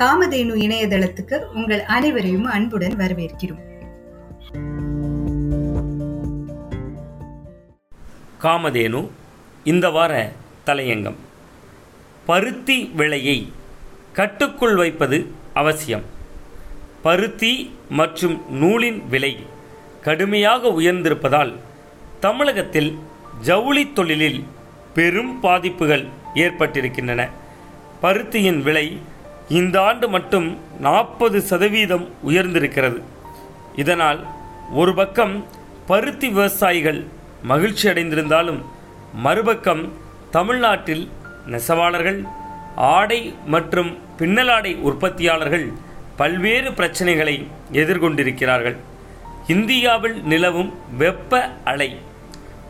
காமதேனு இணையதளத்துக்கு உங்கள் அனைவரையும் அன்புடன் வரவேற்கிறோம். காமதேனு இந்த வார தலையங்கம். பருத்தி விலையை கட்டுக்குள் வைப்பது அவசியம். பருத்தி மற்றும் நூலின் விலை கடுமையாக உயர்ந்திருப்பதால் தமிழகத்தில் ஜவுளி தொழிலில் பெரும் பாதிப்புகள் ஏற்பட்டிருக்கின்றன. பருத்தியின் விலை இந்த ஆண்டு மட்டும் நாற்பது சதவீதம் உயர்ந்திருக்கிறது. இதனால் ஒரு பக்கம் பருத்தி விவசாயிகள் மகிழ்ச்சி அடைந்திருந்தாலும் மறுபக்கம் தமிழ்நாட்டில் நெசவாளர்கள் ஆடை மற்றும் பின்னலாடை உற்பத்தியாளர்கள் பல்வேறு பிரச்சனைகளை எதிர்கொண்டிருக்கிறார்கள். இந்தியாவில் நிலவும் வெப்ப அலை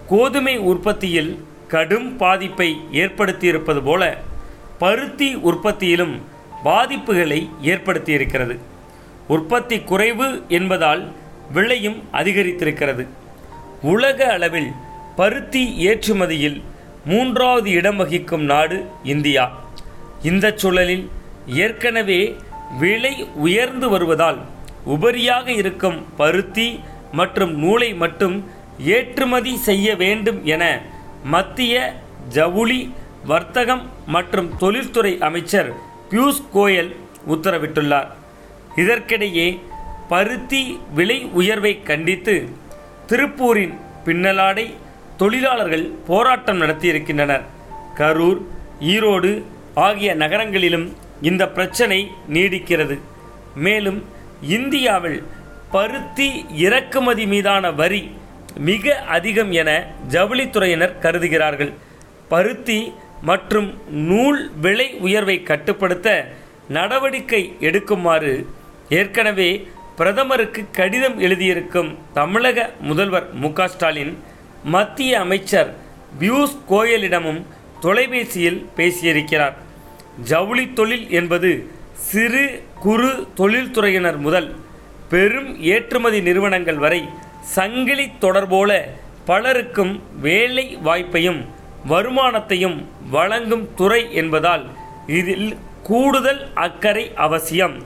கோதுமை உற்பத்தியில் கடும் பாதிப்பை ஏற்படுத்தியிருப்பது போல பருத்தி உற்பத்தியிலும் பாதிப்புகளை ஏற்படுத்தியிருக்கிறது. உற்பத்தி குறைவு என்பதால் விலையும் அதிகரித்திருக்கிறது. உலக அளவில் பருத்தி ஏற்றுமதியில் மூன்றாவது இடம் வகிக்கும் நாடு இந்தியா. இந்த சூழலில் ஏற்கனவே விலை உயர்ந்து வருவதால் உபரியாக இருக்கும் பருத்தி மற்றும் நூலை மட்டும் ஏற்றுமதி செய்ய வேண்டும் என மத்திய ஜவுளி வர்த்தகம் மற்றும் தொழில்துறை அமைச்சர் பியூஷ் கோயல் உத்தரவிட்டுள்ளார். இதற்கிடையே பருத்தி விலை உயர்வை கண்டித்து திருப்பூரின் பின்னலாடை தொழிலாளர்கள் போராட்டம் நடத்தியிருக்கின்றனர். கரூர் ஈரோடு ஆகிய நகரங்களிலும் இந்த பிரச்சனை நீடிக்கிறது. மேலும் இந்தியாவில் பருத்தி இறக்குமதி மீதான வரி மிக அதிகம் என ஜவுளித்துறையினர் கருதுகிறார்கள். பருத்தி மற்றும் நூல் விலை உயர்வை கட்டுப்படுத்த நடவடிக்கை எடுக்குமாறு ஏற்கனவே பிரதமருக்கு கடிதம் எழுதியிருக்கும் தமிழக முதல்வர் மு ஸ்டாலின் மத்திய அமைச்சர் பியூஷ் கோயலிடமும் தொலைபேசியில் பேசியிருக்கிறார். ஜவுளி தொழில் என்பது சிறு குறு தொழில்துறையினர் முதல் பெரும் ஏற்றுமதி நிறுவனங்கள் வரை சங்கிலி தொடர்போல பலருக்கும் வேலை வாய்ப்பையும் வருமானத்தையும் வழங்கும் துறை என்பதால் இதில் கூடுதல் அக்கறை அவசியம்.